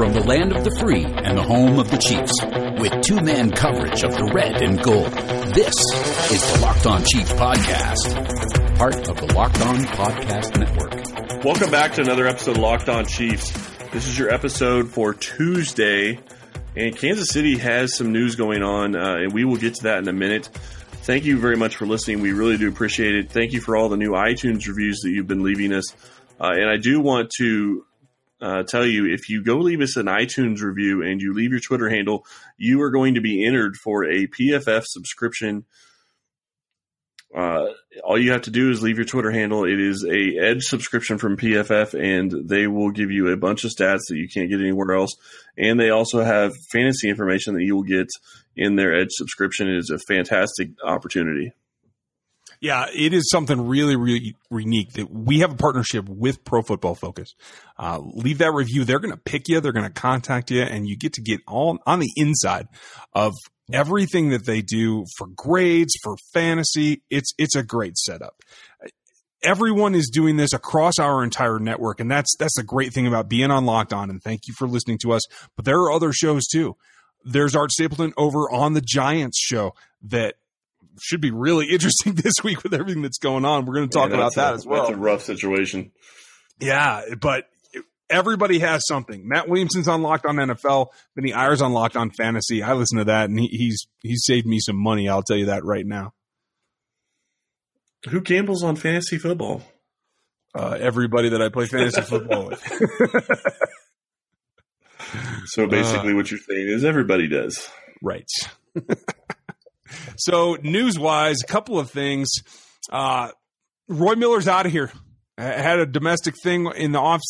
From the land of the free and the home of the Chiefs, with two man coverage of the red and gold, this is the Locked On Chiefs Podcast, part of the Locked On Podcast Network. Welcome back to another episode of Locked On Chiefs. This is your episode for Tuesday, and Kansas City has some news going on, uh, and we will get to that in a minute. Thank you very much for listening. We really do appreciate it. Thank you for all the new iTunes reviews that you've been leaving us. Uh, and I do want to uh, tell you if you go leave us an iTunes review and you leave your Twitter handle, you are going to be entered for a PFF subscription. Uh, all you have to do is leave your Twitter handle. It is a Edge subscription from PFF, and they will give you a bunch of stats that you can't get anywhere else. And they also have fantasy information that you will get in their Edge subscription. It is a fantastic opportunity. Yeah, it is something really, really unique that we have a partnership with Pro Football Focus. Uh, leave that review. They're going to pick you. They're going to contact you and you get to get all on the inside of everything that they do for grades, for fantasy. It's, it's a great setup. Everyone is doing this across our entire network. And that's, that's the great thing about being on Locked On. And thank you for listening to us. But there are other shows too. There's Art Stapleton over on the Giants show that should be really interesting this week with everything that's going on. We're going to talk yeah, about that a, as well. That's a rough situation. Yeah, but everybody has something. Matt Williamson's on Locked On NFL. Vinny Iyer's on Locked On Fantasy. I listen to that, and he, he's he's saved me some money. I'll tell you that right now. Who gambles on fantasy football? Uh, everybody that I play fantasy football with. so basically, uh, what you're saying is everybody does. Right. So, news wise, a couple of things. Uh, Roy Miller's out of here. Had a domestic thing in the off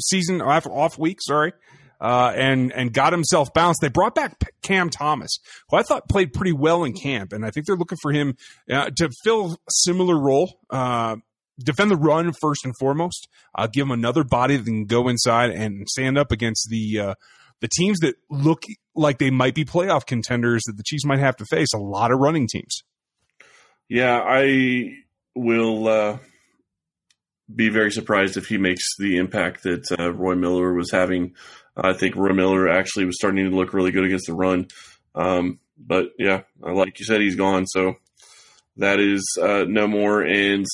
season, off, off week, sorry, uh, and and got himself bounced. They brought back Cam Thomas, who I thought played pretty well in camp, and I think they're looking for him uh, to fill a similar role. Uh, defend the run first and foremost. Give him another body that can go inside and stand up against the uh, the teams that look like they might be playoff contenders that the Chiefs might have to face a lot of running teams. Yeah, I will uh, be very surprised if he makes the impact that uh, Roy Miller was having. I think Roy Miller actually was starting to look really good against the run. Um, but yeah, like you said, he's gone. So that is uh, no more, and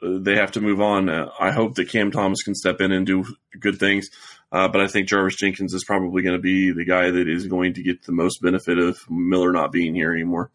they have to move on. I hope that Cam Thomas can step in and do good things. Uh, but I think Jarvis Jenkins is probably going to be the guy that is going to get the most benefit of Miller not being here anymore.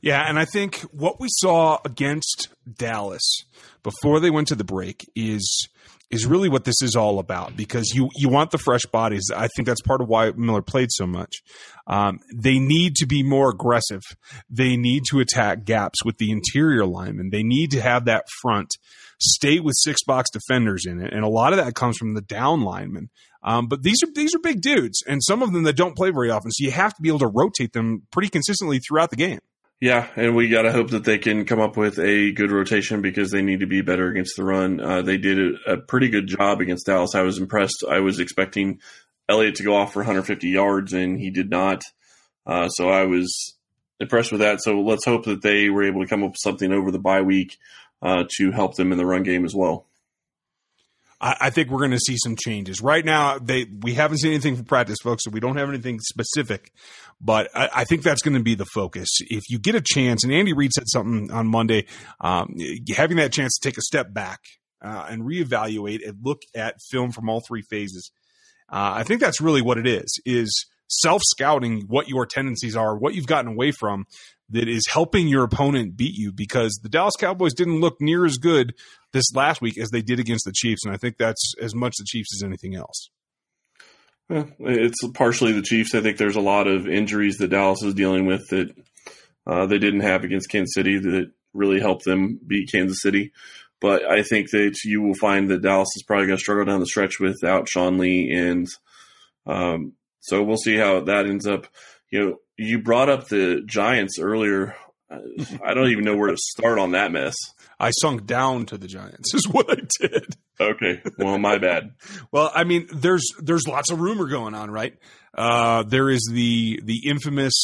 Yeah, and I think what we saw against Dallas before they went to the break is is really what this is all about because you you want the fresh bodies. I think that's part of why Miller played so much. Um, they need to be more aggressive. They need to attack gaps with the interior linemen. They need to have that front state with six box defenders in it, and a lot of that comes from the down linemen. Um, but these are these are big dudes, and some of them that don't play very often, so you have to be able to rotate them pretty consistently throughout the game. Yeah, and we got to hope that they can come up with a good rotation because they need to be better against the run. Uh, they did a, pretty good job against Dallas. I was impressed. I was expecting Elliott to go off for 150 yards, and he did not. Uh, so I was impressed with that. So let's hope that they were able to come up with something over the bye week uh, to help them in the run game as well. I, think we're going to see some changes. Right now, they we haven't seen anything from practice, folks, so we don't have anything specific. But I, I think that's going to be the focus. If you get a chance, and Andy Reid said something on Monday, um, having that chance to take a step back uh, and reevaluate and look at film from all three phases, uh, I think that's really what it is. Is self scouting what your tendencies are, what you've gotten away from, that is helping your opponent beat you because the Dallas Cowboys didn't look near as good this last week as they did against the Chiefs. And I think that's as much the Chiefs as anything else. It's partially the Chiefs. I think there's a lot of injuries that Dallas is dealing with that uh, they didn't have against Kansas City that really helped them beat Kansas City. But I think that you will find that Dallas is probably going to struggle down the stretch without Sean Lee. And um, so we'll see how that ends up. You know, you brought up the Giants earlier. I don't even know where to start on that mess. I sunk down to the Giants is what I did. Okay, well, my bad. well, I mean, there's there's lots of rumor going on, right? Uh, there is the the infamous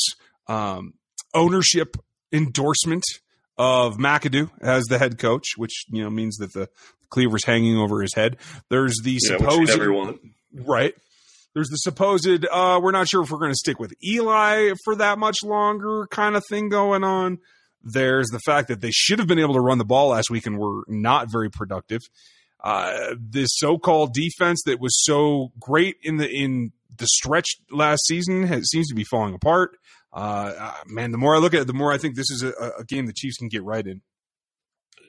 um, ownership endorsement of McAdoo as the head coach, which you know means that the cleaver's hanging over his head. There's the yeah, supposed everyone right There's the supposed uh, we're not sure if we're going to stick with Eli for that much longer kind of thing going on. There's the fact that they should have been able to run the ball last week and were not very productive. Uh, this so-called defense that was so great in the in the stretch last season has, seems to be falling apart. Uh, uh, man, the more I look at it, the more I think this is a, a game the Chiefs can get right in.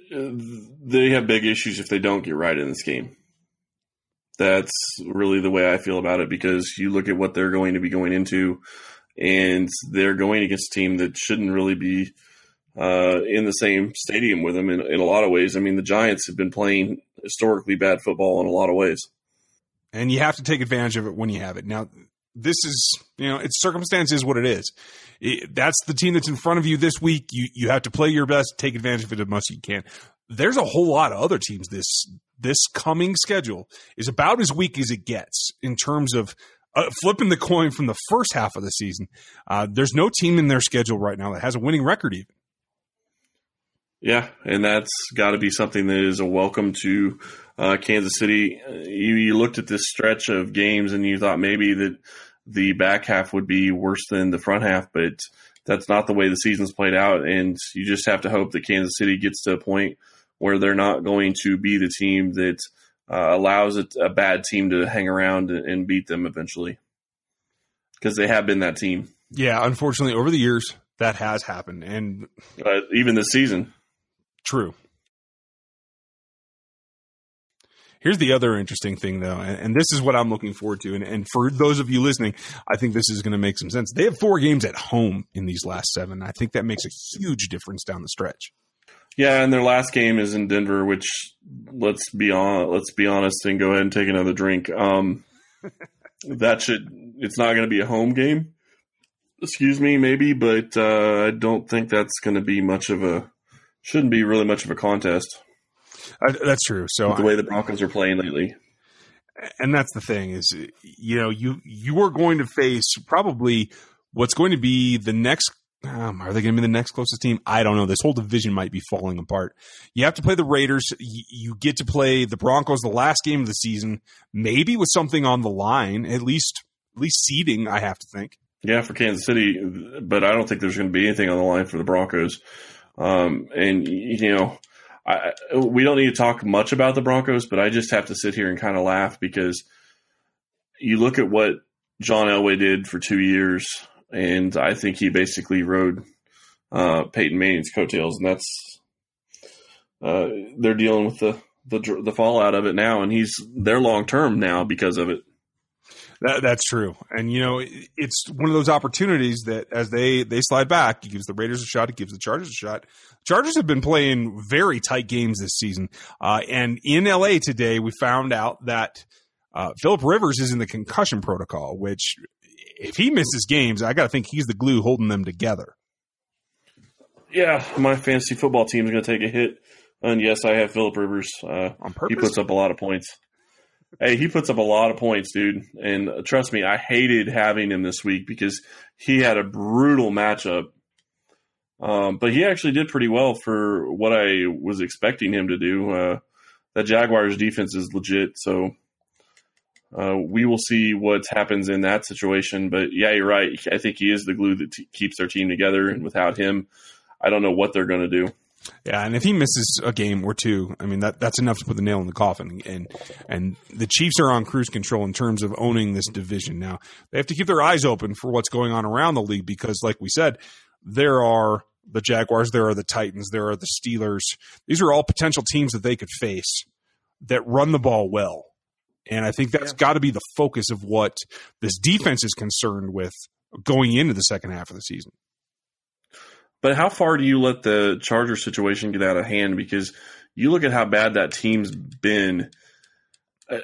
They have big issues if they don't get right in this game. That's really the way I feel about it because you look at what they're going to be going into, and they're going against a team that shouldn't really be uh, in the same stadium with them in, in a lot of ways. I mean, the Giants have been playing historically bad football in a lot of ways. And you have to take advantage of it when you have it. Now, this is, you know, its circumstance is what it is. It, that's the team that's in front of you this week. You you have to play your best, take advantage of it as much as you can. There's a whole lot of other teams. This this coming schedule is about as weak as it gets in terms of uh, flipping the coin from the first half of the season. Uh, there's no team in their schedule right now that has a winning record even. Yeah, and that's got to be something that is a welcome to uh, Kansas City. You, you looked at this stretch of games and you thought maybe that the back half would be worse than the front half, but that's not the way the season's played out. And you just have to hope that Kansas City gets to a point where they're not going to be the team that uh, allows a, a, bad team to hang around and beat them eventually, because they have been that team. Yeah, unfortunately, over the years that has happened, and uh, even this season. True. Here's the other interesting thing, though, and, and this is what I'm looking forward to. And, and, for those of you listening, I think this is going to make some sense. They have four games at home in these last seven. I think that makes a huge difference down the stretch. Yeah, and their last game is in Denver, which let's be on let's be honest and go ahead and take another drink. Um, that should it's not going to be a home game. Excuse me, maybe, but uh, I don't think that's going to be much of a shouldn't be really much of a contest. Uh, that's true. So With the way the Broncos are playing lately, and that's the thing is, you know, you you are going to face probably what's going to be the next. Um, are they going to be the next closest team? I don't know. This whole division might be falling apart. You have to play the Raiders. You, you get to play the Broncos the last game of the season, maybe with something on the line, at least at least seeding. I have to think. Yeah, for Kansas City, but I don't think there's going to be anything on the line for the Broncos. Um, and you know, I, we don't need to talk much about the Broncos, but I just have to sit here and kind of laugh because you look at what John Elway did for two years, and I think he basically rode uh, Peyton Manning's coattails, and that's uh, they're dealing with the, the the fallout of it now, and he's they're long term now because of it. That, that's true, and you know it's one of those opportunities that as they they slide back, it gives the Raiders a shot, it gives the Chargers a shot. Chargers have been playing very tight games this season, uh, and in LA today we found out that uh, Philip Rivers is in the concussion protocol, which if he misses games, I got to think he's the glue holding them together. Yeah, my fantasy football team is going to take a hit, and yes, I have Philip Rivers. Uh, On purpose, he puts up a lot of points hey, he puts up a lot of points, dude. And trust me, I hated having him this week because he had a brutal matchup. Um, but he actually did pretty well for what I was expecting him to do. Uh, that Jaguars defense is legit, so uh, we will see what happens in that situation. But yeah, you're right. I think he is the glue that t- keeps their team together, and without him, I don't know what they're going to do. Yeah, and if he misses a game or two, I mean that that's enough to put the nail in the coffin. And and the Chiefs are on cruise control in terms of owning this division. Now they have to keep their eyes open for what's going on around the league because, like we said, there are the Jaguars, there are the Titans, there are the Steelers. These are all potential teams that they could face that run the ball well. And I think that's yeah. got to be the focus of what this defense is concerned with going into the second half of the season. But how far do you let the Charger situation get out of hand? Because you look at how bad that team's been. Uh,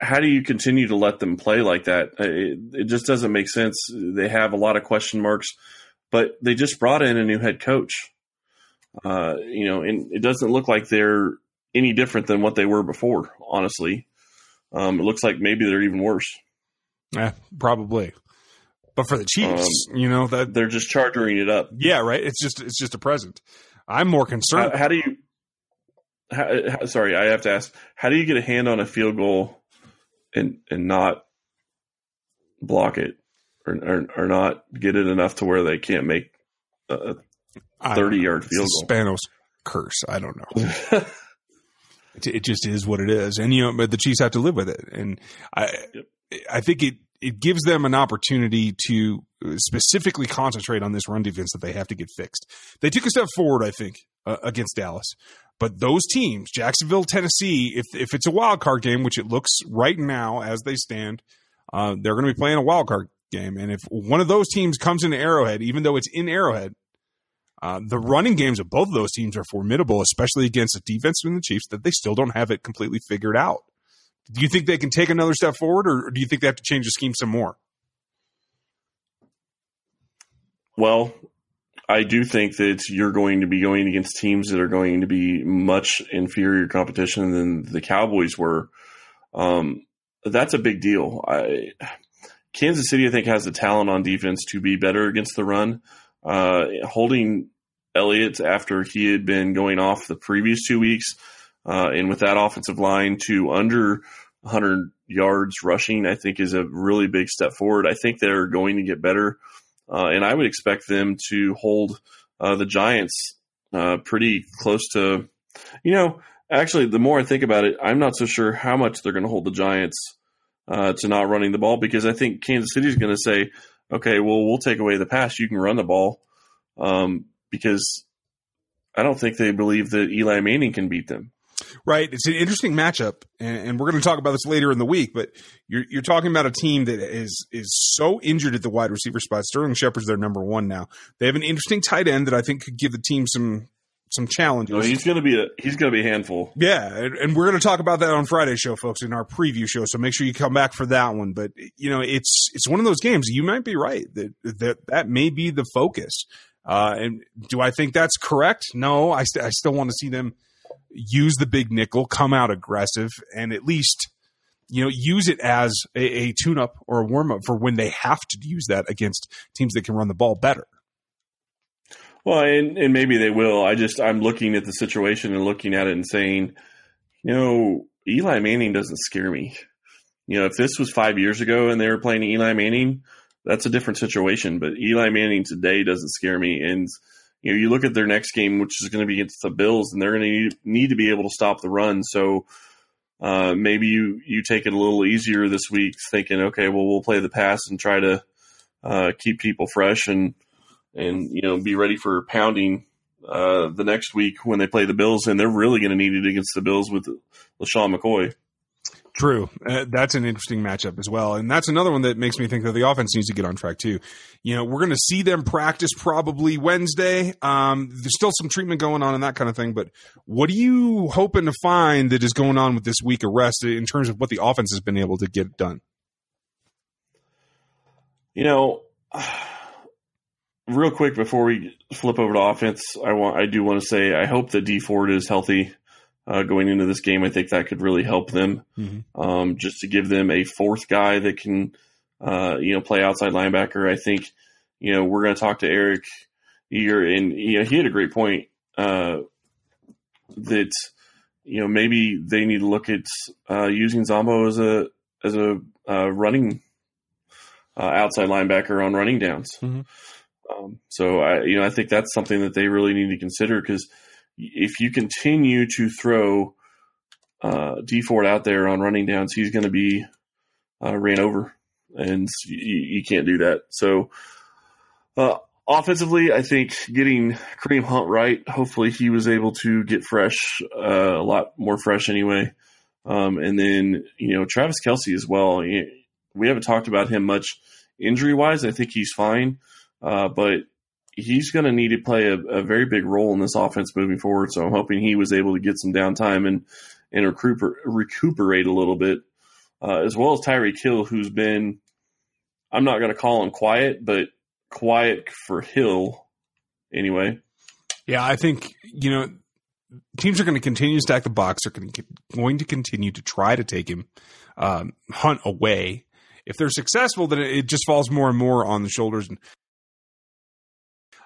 how do you continue to let them play like that? Uh, it, it, just doesn't make sense. They have a lot of question marks, but they just brought in a new head coach. Uh, you know, and it doesn't look like they're any different than what they were before. Honestly, um, it looks like maybe they're even worse. Yeah, probably. But for the Chiefs, um, you know that they're just chartering it up. Yeah, right. It's just it's just a present. I'm more concerned. How, how do you? How, how, sorry, I have to ask. How do you get a hand on a field goal and and not block it or, or, or not get it enough to where they can't make a thirty yard field goal. Spanos curse. I don't know. it, it, just is what it is, and you know, but the Chiefs have to live with it. And I, yep. I think it it gives them an opportunity to specifically concentrate on this run defense that they have to get fixed. They took a step forward, I think, uh, against Dallas. But those teams, Jacksonville, Tennessee, if if it's a wild card game, which it looks right now as they stand, uh, they're going to be playing a wild card game. And if one of those teams comes into Arrowhead, even though it's in Arrowhead, uh, the running games of both of those teams are formidable, especially against a defense from the Chiefs that they still don't have it completely figured out. Do you think they can take another step forward, or do you think they have to change the scheme some more? Well, I do think that you're going to be going against teams that are going to be much inferior competition than the Cowboys were. Um, that's a big deal. I, Kansas City, I think, has the talent on defense to be better against the run. Uh, holding Elliott after he had been going off the previous two weeks, uh, and with that offensive line to under 100 yards rushing, I think is a really big step forward. I think they're going to get better, uh, and I would expect them to hold uh, the Giants uh, pretty close to, you know, actually, the more I think about it, I'm not so sure how much they're going to hold the Giants uh, to not running the ball because I think Kansas City is going to say, okay, well, we'll take away the pass. You can run the ball um, because I don't think they believe that Eli Manning can beat them. Right. It's an interesting matchup, and, we're going to talk about this later in the week. But you're, you're talking about a team that is is so injured at the wide receiver spot. Sterling Shepard's their number one now. They have an interesting tight end that I think could give the team some some challenges. No, he's going to be a he's going to be a handful. Yeah, and, and we're going to talk about that on Friday show, folks, in our preview show. So make sure you come back for that one. But you know, it's it's one of those games. You might be right that that that may be the focus. Uh, and do I think that's correct? No, I, st- I still want to see them use the big nickel, come out aggressive, and at least you know use it as a, a tune-up or a warm-up for when they have to use that against teams that can run the ball better. Well, and, and maybe they will. I just I'm looking at the situation and looking at it and saying, you know, Eli Manning doesn't scare me. You know, if this was five years ago and they were playing Eli Manning, that's a different situation. But Eli Manning today doesn't scare me. And you know, you look at their next game, which is going to be against the Bills, and they're going to need, to be able to stop the run. So uh, maybe you you take it a little easier this week, thinking, okay, well, we'll play the pass and try to uh, keep people fresh and and you know be ready for pounding uh, the next week when they play the Bills, and they're really going to need it against the Bills with LeSean McCoy. True. Uh, that's an interesting matchup as well. And that's another one that makes me think that the offense needs to get on track too. You know, we're going to see them practice probably Wednesday. Um, there's still some treatment going on and that kind of thing. But what are you hoping to find that is going on with this week of rest in terms of what the offense has been able to get done? You know, real quick before we flip over to offense, I want I do want to say I hope that Dee Ford is healthy uh, going into this game. I think that could really help them, mm-hmm. um, just to give them a fourth guy that can, uh, you know, play outside linebacker. I think, you know, we're going to talk to Eric Eager, and you know, he had a great point uh, that you know maybe they need to look at uh, using Zombo as a as a uh, running uh, outside linebacker on running downs. Mm-hmm. Um, so I, you know, I think that's something that they really need to consider because if you continue to throw uh, Dee Ford out there on running downs, he's going to be uh, ran over, and you, you, can't do that. So, uh, offensively, I think getting Kareem Hunt right, hopefully he was able to get fresh, uh, a lot more fresh anyway. Um, and then you know Travis Kelce as well. We haven't talked about him much injury wise. I think he's fine, uh, but he's going to need to play a, a, very big role in this offense moving forward. So I'm hoping he was able to get some downtime and and recuper, recuperate a little bit, uh, as well as Tyreek Hill, who's been I'm not going to call him quiet, but quiet for Hill anyway. Yeah, I think you know teams are going to continue to stack the box. They're going to, going to continue to try to take him um, Hunt away. If they're successful, then it just falls more and more on the shoulders and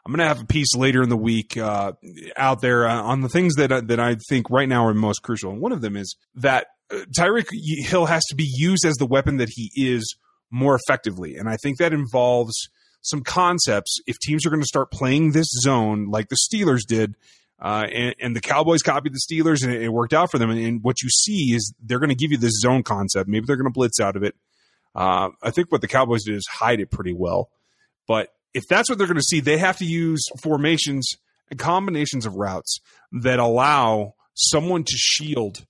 I'm going to have a piece later in the week uh, out there uh, on the things that uh, that I think right now are most crucial. And one of them is that uh, Tyreek Hill has to be used as the weapon that he is more effectively. And I think that involves some concepts. If teams are going to start playing this zone like the Steelers did, uh, and, and, the Cowboys copied the Steelers and it, it worked out for them. And, and, what you see is they're going to give you this zone concept. Maybe they're going to blitz out of it. I think what the Cowboys did is hide it pretty well. But if that's what they're going to see, they have to use formations and combinations of routes that allow someone to shield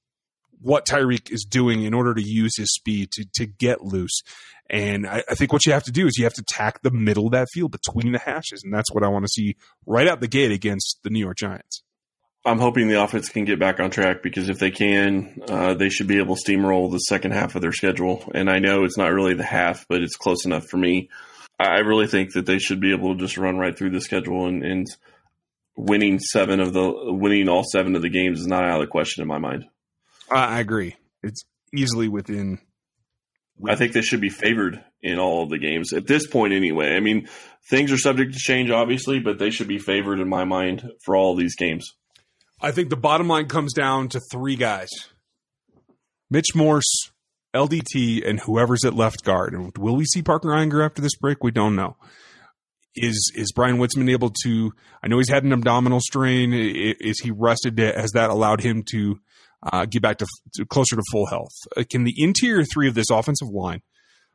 what Tyreek is doing in order to use his speed to, to get loose. And I, I, think what you have to do is you have to tack the middle of that field between the hashes. And that's what I want to see right out the gate against the New York Giants. I'm hoping the offense can get back on track because if they can, uh, they should be able to steamroll the second half of their schedule. And I know it's not really the half, but it's close enough for me. I really think that they should be able to just run right through the schedule and, and winning seven of the winning all seven of the games is not out of the question in my mind. I agree. It's easily within. I think they should be favored in all of the games at this point, anyway. I mean, things are subject to change, obviously, but they should be favored in my mind for all these games. I think the bottom line comes down to three guys: Mitch Morse, LDT, and whoever's at left guard. And will we see Parker Ehinger after this break? We don't know. Is is Bryan Witzmann able to? I know he's had an abdominal strain. Is he rested? Has that allowed him to uh, get back to, to, closer to full health? Uh, can the interior three of this offensive line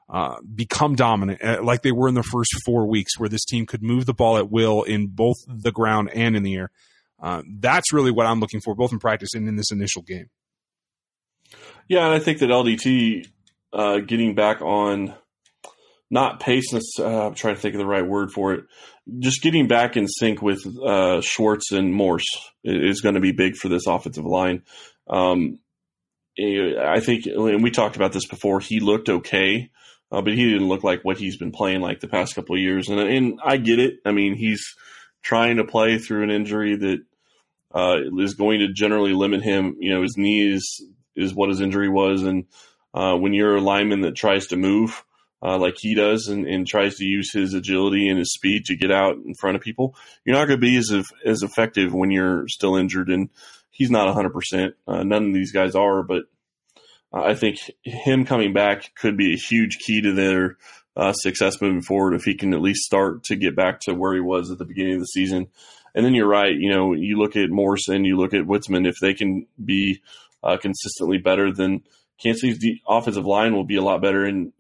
uh, become dominant uh, like they were in the first four weeks, where this team could move the ball at will in both the ground and in the air? Uh, that's really what I'm looking for, both in practice and in this initial game. Yeah, and I think that LDT uh, getting back on not pace. Uh, I'm trying to think of the right word for it. Just getting back in sync with uh, Schwartz and Morse is going to be big for this offensive line. Um, I think, and we talked about this before. He looked okay, uh, but he didn't look like what he's been playing like the past couple of years. And and I get it. I mean, he's trying to play through an injury that uh, is going to generally limit him. You know, his knee is is what his injury was, and uh, when you're a lineman that tries to move. Uh, like he does and, and, tries to use his agility and his speed to get out in front of people, you're not going to be as as effective when you're still injured. And he's not 100%. Uh, none of these guys are, but I think him coming back could be a huge key to their uh, success moving forward if he can at least start to get back to where he was at the beginning of the season. And then you're right. You know, you look at Morrison, you look at Witzmann. If they can be uh, consistently better, then Kansas City's offensive line will be a lot better. And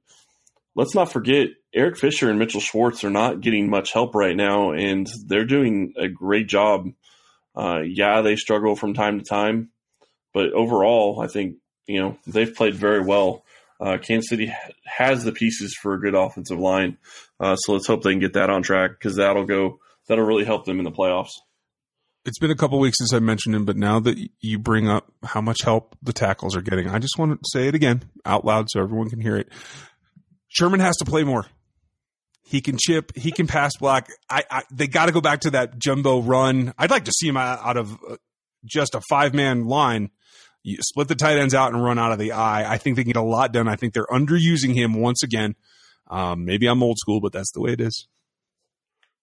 let's not forget, Eric Fisher and Mitchell Schwartz are not getting much help right now, and they're doing a great job uh, yeah, they struggle from time to time, but overall, I think you know they've played very well. Uh, Kansas City has the pieces for a good offensive line, uh, so let's hope they can get that on track because that'll go that'll really help them in the playoffs. It's been a couple weeks since I mentioned him, but now that you bring up how much help the tackles are getting, I just want to say it again out loud so everyone can hear it. Sherman has to play more. He can chip. He can pass block. I, I they got to go back to that jumbo run. I'd like to see him out of uh, just a five man line. You split the tight ends out and run out of the eye. I think they can get a lot done. I think they're underusing him once again. Um, maybe I'm old school, but that's the way it is.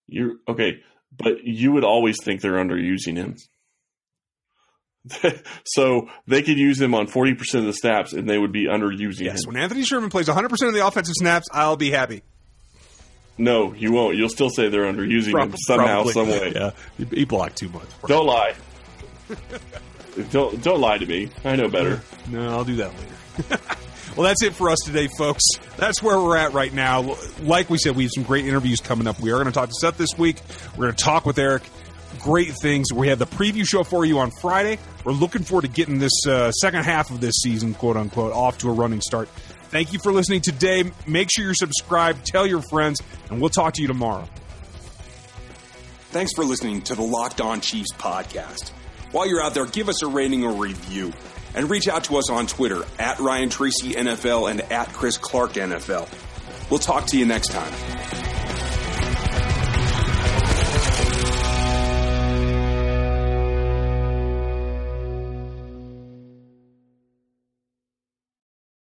You're okay, but you would always think they're underusing him. so they could use him on 40% of the snaps and they would be underusing yes, him. when Anthony Sherman plays 100% of the offensive snaps, I'll be happy. No, you won't. You'll still say they're underusing Pro- him somehow, some way. Yeah, he blocked too much. Don't lie. don't don't lie to me. I know better. No, I'll do that later. Well, that's it for us today, folks. That's where we're at right now. Like we said, we have some great interviews coming up. We are going to talk to Seth this week. We're going to talk with Eric. Great things. We have the preview show for you on Friday. We're looking forward to getting this uh, second half of this season, quote unquote, off to a running start. Thank you for listening today. Make sure you're subscribed, tell your friends, and we'll talk to you tomorrow. Thanks for listening to the Locked On Chiefs podcast. While you're out there, give us a rating or review and reach out to us on Twitter at Ryan Tracy NFL and at Chris Clark NFL. We'll talk to you next time.